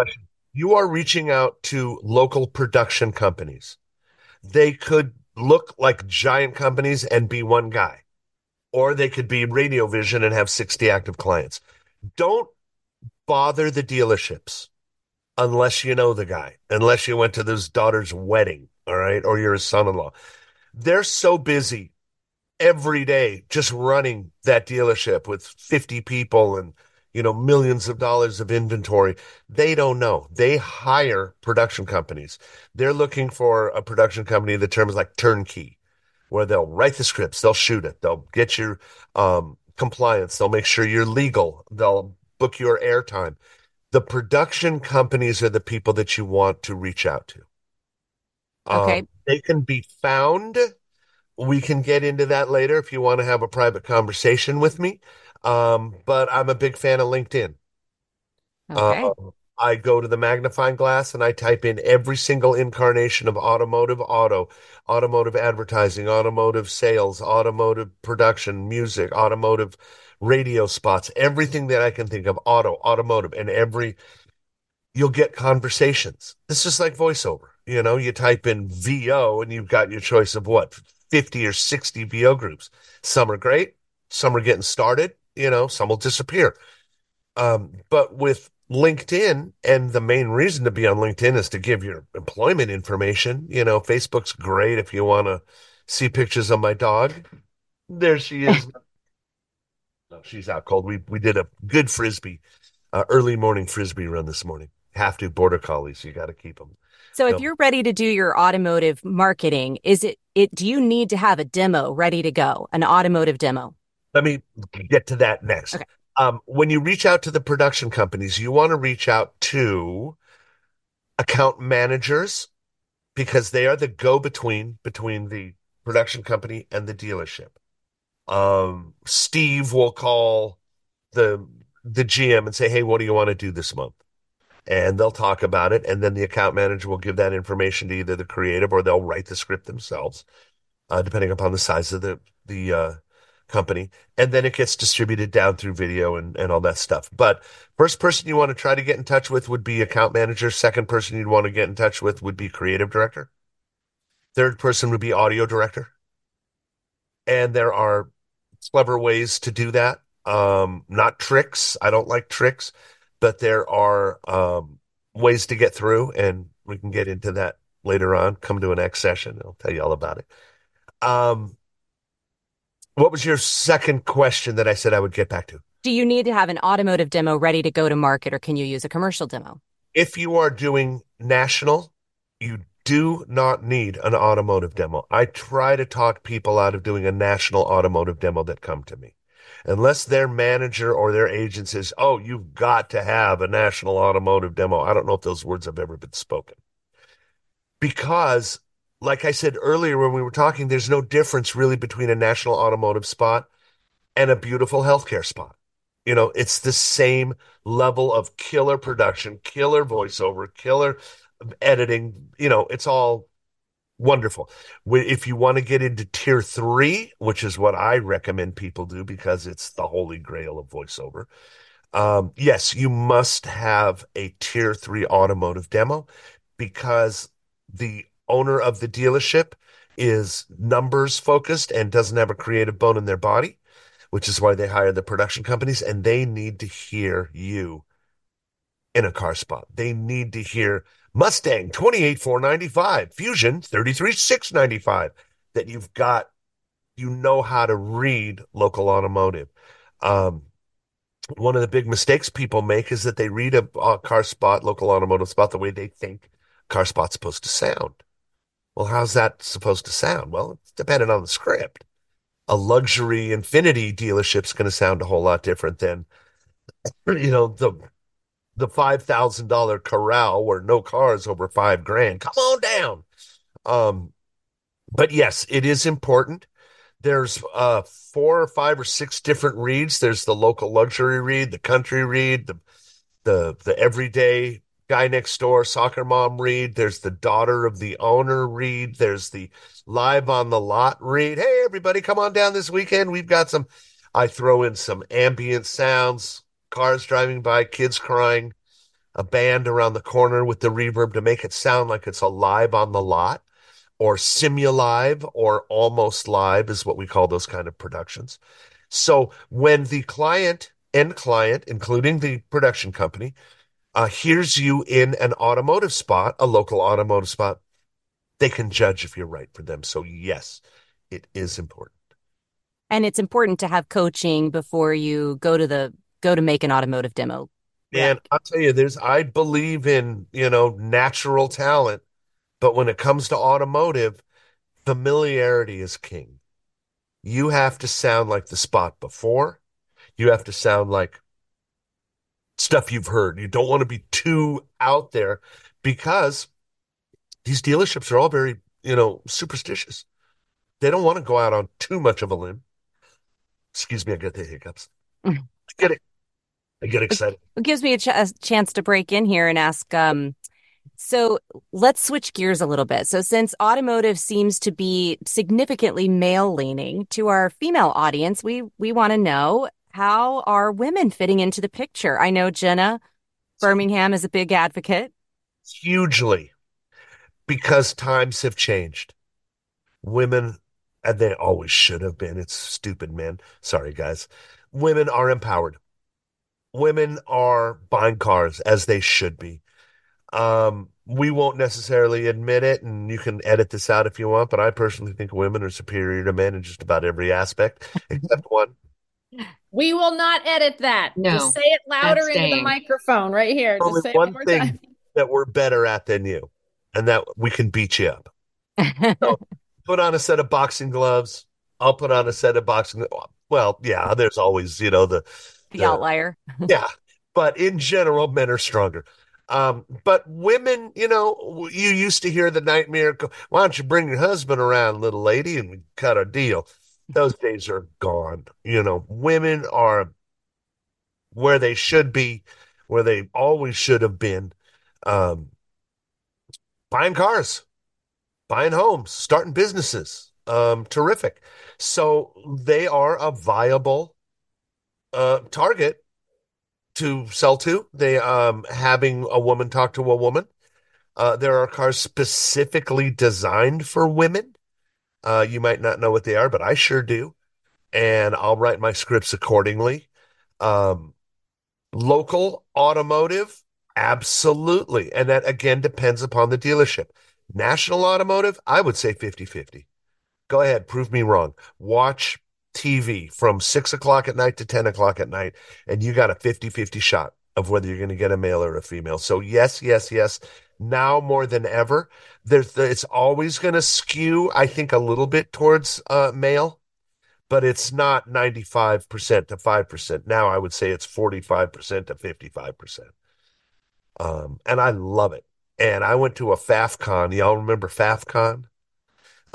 You are reaching out to local production companies. They could look like giant companies and be one guy, or they could be Radio Vision and have 60 active clients. Don't bother the dealerships unless you know the guy, unless you went to his daughter's wedding, all right, or you're his son in law. They're so busy every day just running that dealership with 50 people and you know millions of dollars of inventory. They don't know. They hire production companies. They're looking for a production company the term is like turnkey where they'll write the scripts they'll shoot it they'll get your um, compliance they'll make sure you're legal they'll book your airtime. The production companies are the people that you want to reach out to okay um, they can be found we can get into that later if you want to have a private conversation with me. Um, but I'm a big fan of LinkedIn. Okay. Uh, I go to the magnifying glass and I type in every single incarnation of automotive auto, automotive advertising, automotive sales, automotive production, music, automotive radio spots, everything that I can think of, auto, automotive, and every, you'll get conversations. It's just like voiceover. You know, you type in VO and you've got your choice of what, 50 or 60 VO groups. Some are great. Some are getting started. You know, some will disappear. Um, but with LinkedIn, and the main reason to be on LinkedIn is to give your employment information. You know, Facebook's great if you want to see pictures of my dog. There she is. no, she's out cold. We we did a good frisbee, uh, early morning frisbee run this morning. Have to border collies. You got to keep them. So if you're ready to do your automotive marketing, is it it do you need to have a demo ready to go, an automotive demo? Let me get to that next. Okay. Um, when you reach out to the production companies, you want to reach out to account managers because they are the go between between the production company and the dealership. Um, Steve will call the the GM and say, "Hey, what do you want to do this month?" And they'll talk about it. And then the account manager will give that information to either the creative or they'll write the script themselves, uh, depending upon the size of the, the, uh, company. And then it gets distributed down through video and, and all that stuff. But first person you want to try to get in touch with would be account manager. Second person you'd want to get in touch with would be creative director. Third person would be audio director. And there are clever ways to do that. Um, not tricks. I don't like tricks but there are um, ways to get through, and we can get into that later on. Come to an next session, I'll tell you all about it. Um, what was your second question that I said I would get back to? Do you need to have an automotive demo ready to go to market, or can you use a commercial demo? If you are doing national, you do not need an automotive demo. I try to talk people out of doing a national automotive demo that come to me unless their manager or their agent says, Oh, you've got to have a national automotive demo. I don't know if those words have ever been spoken. Because, like I said earlier when we were talking, there's no difference really between a national automotive spot and a beautiful healthcare spot. You know, it's the same level of killer production, killer voiceover, killer editing. You know, it's all wonderful. If you want to get into tier three, which is what I recommend people do because it's the holy grail of voiceover, um, yes, you must have a tier three automotive demo because the owner of the dealership is numbers focused and doesn't have a creative bone in their body, which is why they hire the production companies and they need to hear you in a car spot. They need to hear Mustang 28495, Fusion 33695 that you've got you know how to read local automotive. Um, one of the big mistakes people make is that they read a, a car spot, local automotive spot, the way they think car spot's supposed to sound. Well, how's that supposed to sound? Well, it's dependent on the script. A luxury Infiniti dealership's going to sound a whole lot different than, you know, the the five thousand dollar corral where no cars over five grand. Come on down. Um, but yes, it is important there's uh four or five or six different reads. There's the local luxury read, the country read, the the the everyday guy next door soccer mom read. There's the daughter of the owner read. There's the live on the lot read. Hey everybody, come on down this weekend. We've got some. I throw in some ambient sounds, cars driving by, kids crying, a band around the corner with the reverb to make it sound like it's alive on the lot or simulive or almost live is what we call those kind of productions. So when the client and client, including the production company, uh, hears you in an automotive spot, a local automotive spot, they can judge if you're right for them. So yes, it is important. And it's important to have coaching before you go to the go to make an automotive demo. And I'll tell you, there's I believe in, you know, natural talent but when it comes to automotive, familiarity is king. You have to sound like the spot before. You have to sound like stuff you've heard. You don't want to be too out there because these dealerships are all very, you know, superstitious. They don't want to go out on too much of a limb. Excuse me, I get the hiccups. I get it. I get excited. It gives me a, ch- a chance to break in here and ask um, so let's switch gears a little bit. So, since automotive seems to be significantly male leaning to our female audience, we we want to know how are women fitting into the picture? I know Jenna Birmingham is a big advocate. Hugely, because times have changed. Women, and they always should have been. It's stupid, man. Sorry, guys. Women are empowered. Women are buying cars as they should be um, we won't necessarily admit it, and you can edit this out if you want, but I personally think women are superior to men in just about every aspect, except one. We will not edit that. No, just say it louder into the microphone right here. Only just one thing time. that we're better at than you, and that we can beat you up. so, put on a set of boxing gloves. I'll put on a set of boxing. Well, yeah, there's always you know the the, outlier. yeah, but in general, men are stronger. Um, but women, you know, you used to hear the nightmare. Why don't you bring your husband around, little lady, and we cut a deal? Those days are gone. You know, women are where they should be, where they always should have been. Um, buying cars, buying homes, starting businesses. Um, terrific. So they are a viable uh, target to sell to. They um having a woman talk to a woman. Uh, there are cars specifically designed for women. Uh, you might not know what they are, but I sure do, and I'll write my scripts accordingly. Um, local automotive, absolutely, and that again depends upon the dealership. National automotive, I would say 50 50. Go ahead, prove me wrong. Watch TV from six o'clock at night to 10 o'clock at night, and you got a 50 50 shot of whether you're going to get a male or a female. So, yes, yes, yes. Now more than ever, there's, it's always going to skew, I think, a little bit towards uh, male, but it's not 95% to 5%. Now I would say it's 45% to 55%. Um, and I love it. And I went to a FaffCon. Y'all remember FaffCon?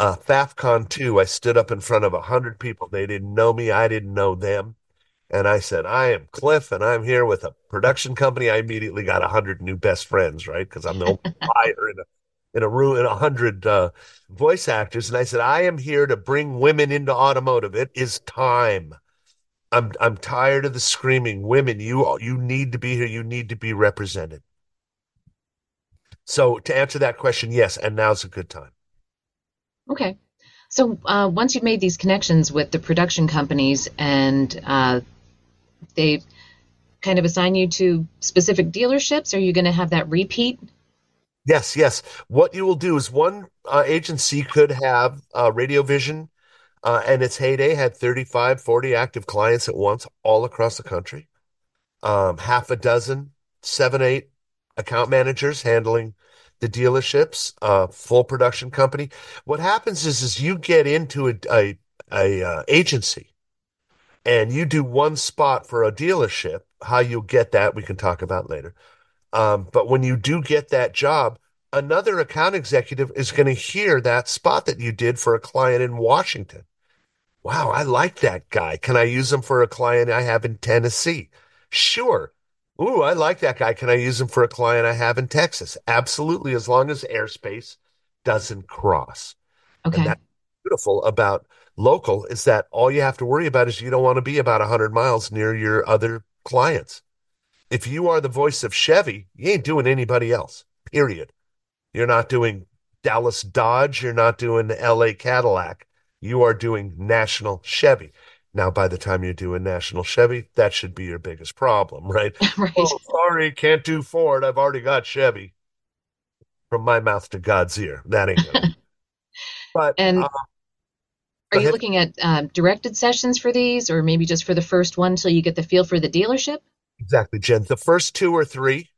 Uh, FaffCon 2, I stood up in front of a hundred people. They didn't know me. I didn't know them. And I said, I am Cliff and I'm here with a production company. I immediately got a hundred new best friends, right? Cause I'm the only buyer in a, in a room, in a hundred, uh, voice actors. And I said, I am here to bring women into automotive. It is time. I'm, I'm tired of the screaming women. You, you need to be here. You need to be represented. So to answer that question, yes, and now's a good time. Okay. So uh, once you've made these connections with the production companies and uh, they kind of assign you to specific dealerships, are you going to have that repeat? Yes, yes. What you will do is one uh, agency could have uh, Radio Vision uh, and its heyday had 35, 40 active clients at once all across the country. Um, half a dozen, seven, eight account managers handling the dealerships, uh, full production company. What happens is, is you get into a, a, a uh, agency and you do one spot for a dealership. How you get that, we can talk about later. Um, but when you do get that job, another account executive is going to hear that spot that you did for a client in Washington. Wow, I like that guy. Can I use him for a client I have in Tennessee? Sure. Ooh, I like that guy. Can I use him for a client I have in Texas? Absolutely, as long as airspace doesn't cross. Okay. And that's beautiful about local is that all you have to worry about is you don't want to be about 100 miles near your other clients. If you are the voice of Chevy, you ain't doing anybody else, period. You're not doing Dallas Dodge. You're not doing LA Cadillac. You are doing National Chevy. Now, by the time you're doing National Chevy, that should be your biggest problem, right? right. Oh, sorry, can't do Ford. I've already got Chevy. From my mouth to God's ear. That ain't good. but And uh, Are you looking at um, directed sessions for these, or maybe just for the first one till you get the feel for the dealership? Exactly, Jen. The first two or three,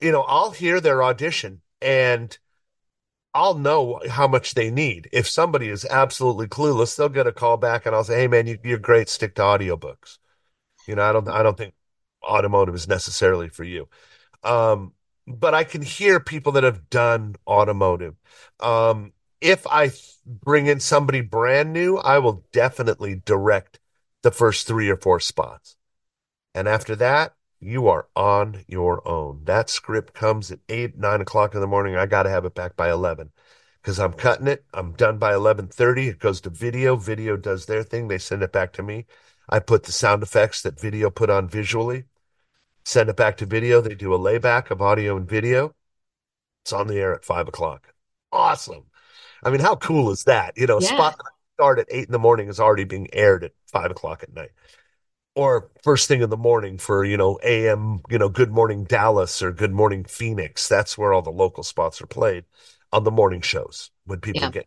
you know, I'll hear their audition and I'll know how much they need. If somebody is absolutely clueless, they'll get a call back and I'll say, "Hey, man, you, you're great. Stick to audiobooks." You know, I don't, I don't think automotive is necessarily for you. Um, but I can hear people that have done automotive. Um, if I bring in somebody brand new, I will definitely direct the first three or four spots. And after that, you are on your own. That script comes at eight, nine o'clock in the morning. I got to have it back by 11 because I'm cutting it. I'm done by 11:30. It goes to video. Video does their thing. They send it back to me. I put the sound effects that video put on visually, send it back to video. They do a layback of audio and video. It's on the air at five o'clock. Awesome. I mean, how cool is that? You know, Yeah. spot start at eight in the morning is already being aired at five o'clock at night or first thing in the morning for you know AM you know Good Morning Dallas or Good Morning Phoenix. That's where all the local spots are played on the morning shows when people Yeah. get.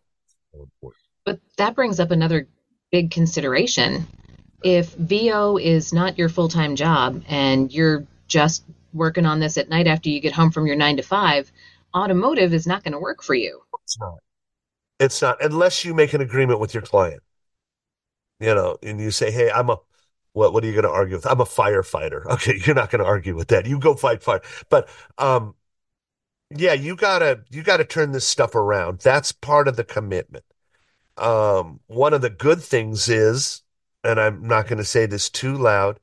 But that brings up another big consideration. If VO is not your full time job and you're just working on this at night after you get home from your nine to five, automotive is not going to work for you. It's not. It's not unless you make an agreement with your client. You know, and you say, "Hey, I'm a what? What are you going to argue with? I'm a firefighter." Okay, you're not going to argue with that. You go fight fire. But um, yeah, you gotta you gotta turn this stuff around. That's part of the commitment. Um, one of the good things is, and I'm not going to say this too loud,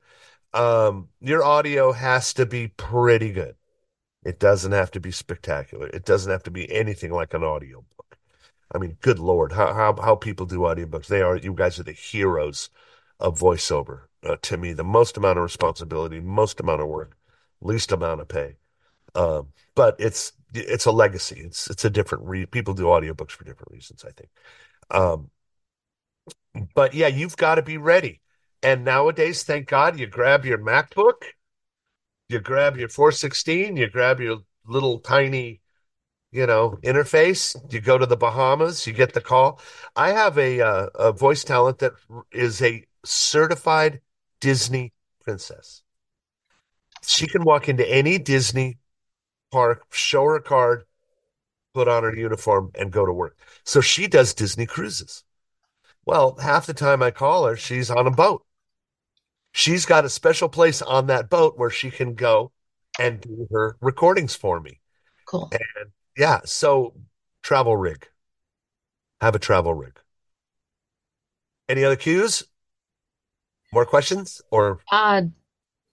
um, your audio has to be pretty good. It doesn't have to be spectacular. It doesn't have to be anything like an audio book. I mean, good Lord, how how how people do audiobooks. They are you guys are the heroes of voiceover. Uh, to me, the most amount of responsibility, most amount of work, least amount of pay. Um, but it's it's a legacy. It's it's a different re people do audiobooks for different reasons, I think. Um, but yeah, you've got to be ready. And nowadays, thank God, you grab your MacBook, you grab your 416, you grab your little tiny, you know, interface, you go to the Bahamas, you get the call. I have a uh, a voice talent that is a certified Disney princess. She can walk into any Disney park, show her card, put on her uniform, and go to work. So she does Disney cruises. Well, half the time I call her, she's on a boat. She's got a special place on that boat where she can go and do her recordings for me. Cool. And yeah, so travel rig. Have a travel rig. Any other cues? More questions? Or Uh,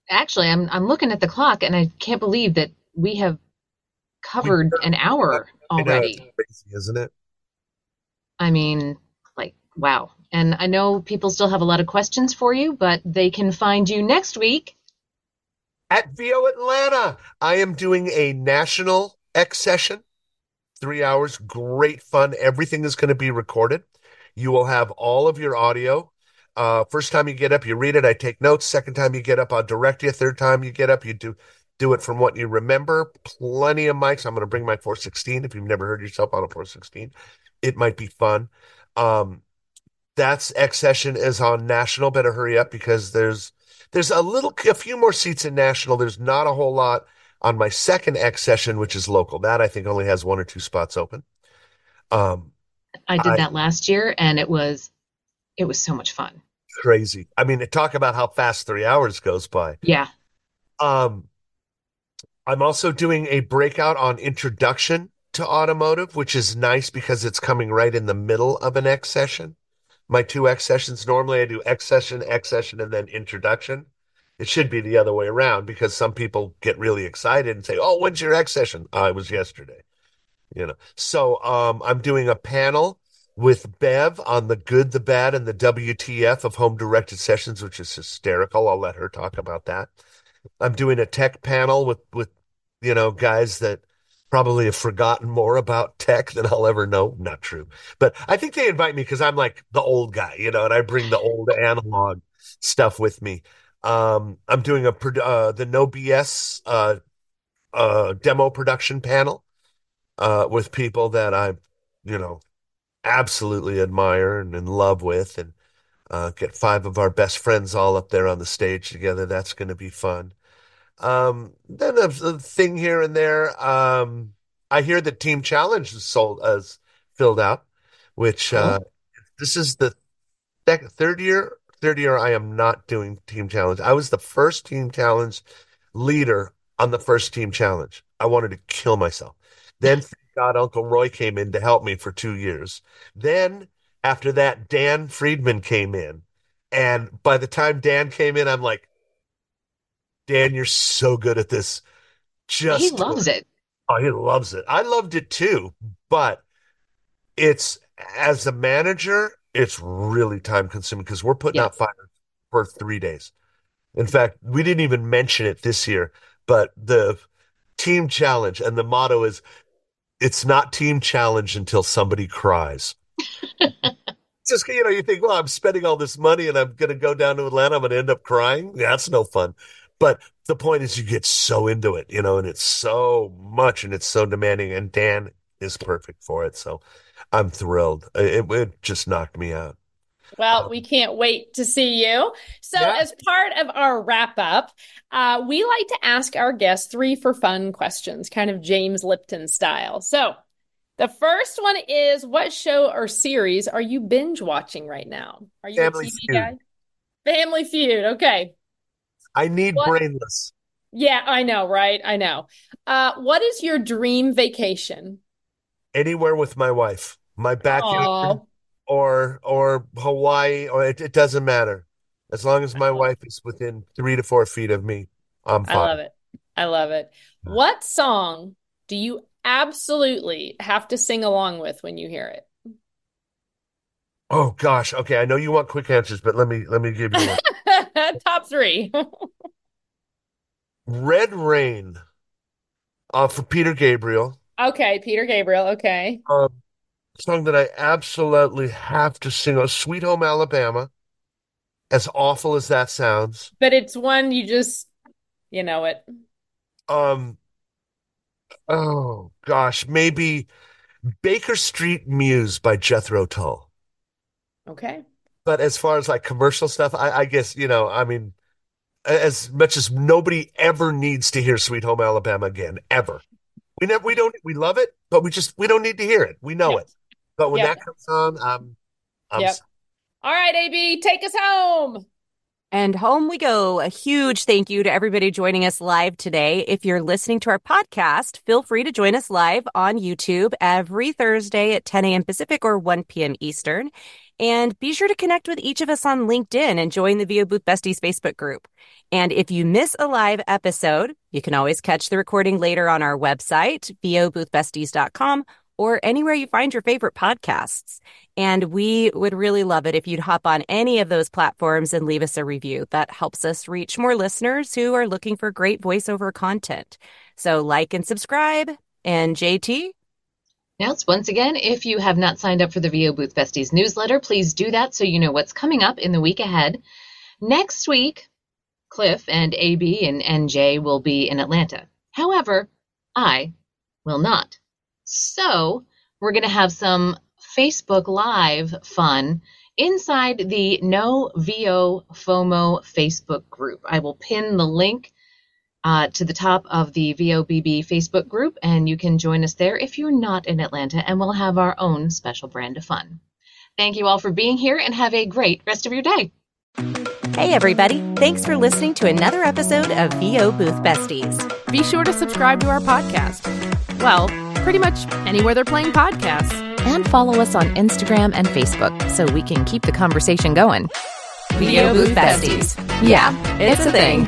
actually, I'm I'm looking at the clock and I can't believe that we have covered an hour know, already. crazy, isn't it? I mean, like, wow. And I know people still have a lot of questions for you, but they can find you next week. At VO Atlanta, I am doing a national X session, three hours, great fun. Everything is going to be recorded. You will have all of your audio. Uh, first time you get up, you read it. I take notes. Second time you get up, I'll direct you. Third time you get up, you do do it from what you remember. Plenty of mics. I'm going to bring my 416. If you've never heard yourself on a 416, it might be fun. Um, that's X session is on national. Better hurry up because there's there's a little a few more seats in national. There's not a whole lot on my second X session, which is local. That I think only has one or two spots open. Um, I did I, that last year, and it was it was so much fun. Crazy. I mean, talk about how fast three hours goes by. Yeah. Um, I'm also doing a breakout on introduction to automotive, which is nice because it's coming right in the middle of an X session. My two X sessions, normally I do X session, X session, and then introduction. It should be the other way around because some people get really excited and say, Oh, when's your X session? Oh, it was yesterday. You know, so um, I'm doing a panel with Bev on the good, the bad, and the WTF of home directed sessions, which is hysterical. I'll let her talk about that. I'm doing a tech panel with with you know guys that probably have forgotten more about tech than I'll ever know. Not true, but I think they invite me because I'm like the old guy, you know, and I bring the old analog stuff with me. Um, I'm doing a uh, the No BS uh, uh, demo production panel uh, with people that I, you know, absolutely admire and in love with, and uh, get five of our best friends all up there on the stage together. That's going to be fun. Um, then a, a, thing here and there. Um, I hear that Team Challenge is sold as filled out, which uh, oh. this is the second, third year. Third year, I am not doing Team Challenge. I was the first Team Challenge leader on the first Team Challenge. I wanted to kill myself. Then, God, Uncle Roy came in to help me for two years. Then, after that, Dan Friedman came in. And by the time Dan came in, I'm like, Dan, you're so good at this. Just he loves it. Oh, he loves it. I loved it too, but it's as a manager, it's really time consuming because we're putting yeah. out fires for three days. In fact, we didn't even mention it this year, but the team challenge and the motto is it's not team challenge until somebody cries. Just you know, you think, well, I'm spending all this money and I'm going to go down to Atlanta. I'm going to end up crying. That's no fun. But the point is, you get so into it, you know, and it's so much and it's so demanding. And Dan is perfect for it. So I'm thrilled. It, it just knocked me out. Well, we can't wait to see you. So, yeah. as part of our wrap up, uh, we like to ask our guests three for fun questions, kind of James Lipton style. So, the first one is What show or series are you binge watching right now? Are you Family a TV Feud. guy? Family Feud. Okay. I need what? brainless. Yeah, I know, right? I know. Uh, what is your dream vacation? Anywhere with my wife, my backyard, Aww. Or or Hawaii, or it, it, doesn't matter. As long as my wife is within three to four feet of me, I'm fine. I love it. I love it. What song do you absolutely have to sing along with when you hear it? Oh gosh. Okay, I know you want quick answers, but let me let me give you one. Top three. Red Rain. Uh, for Peter Gabriel. Okay, Peter Gabriel. Okay. Um, song that I absolutely have to sing. Oh, Sweet Home Alabama. As awful as that sounds, but it's one you just you know it. Um. Oh gosh, maybe Baker Street Muse by Jethro Tull. Okay. But as far as like commercial stuff, I, I guess, you know, I mean, as much as nobody ever needs to hear Sweet Home Alabama again, ever. We never, we don't, we love it, but we just, we don't need to hear it. We know it. But when yep. that comes on, I'm, I'm yep. All right, AB, take us home. And home we go. A huge thank you to everybody joining us live today. If you're listening to our podcast, feel free to join us live on YouTube every Thursday at 10 a.m. Pacific or 1 p.m. Eastern. And be sure to connect with each of us on LinkedIn and join the VO Booth Besties Facebook group. And if you miss a live episode, you can always catch the recording later on our website, voboothbesties.com, or anywhere you find your favorite podcasts. And we would really love it if you'd hop on any of those platforms and leave us a review. That helps us reach more listeners who are looking for great voiceover content. So like and subscribe And JT? Yes, once again, if you have not signed up for the VO Booth Besties newsletter, please do that so you know what's coming up in the week ahead. Next week, Cliff and AB and NJ will be in Atlanta. However, I will not. So, we're going to have some Facebook Live fun inside the No VO FOMO Facebook group. I will pin the link uh, to the top of the VOBB Facebook group, and you can join us there if you're not in Atlanta, and we'll have our own special brand of fun. Thank you all for being here, and have a great rest of your day. Hey, everybody. Thanks for listening to another episode of VO Booth Besties. Be sure to subscribe to our podcast. Well, pretty much anywhere they're playing podcasts. And follow us on Instagram and Facebook so we can keep the conversation going. VO Booth Besties. Yeah, it's a thing.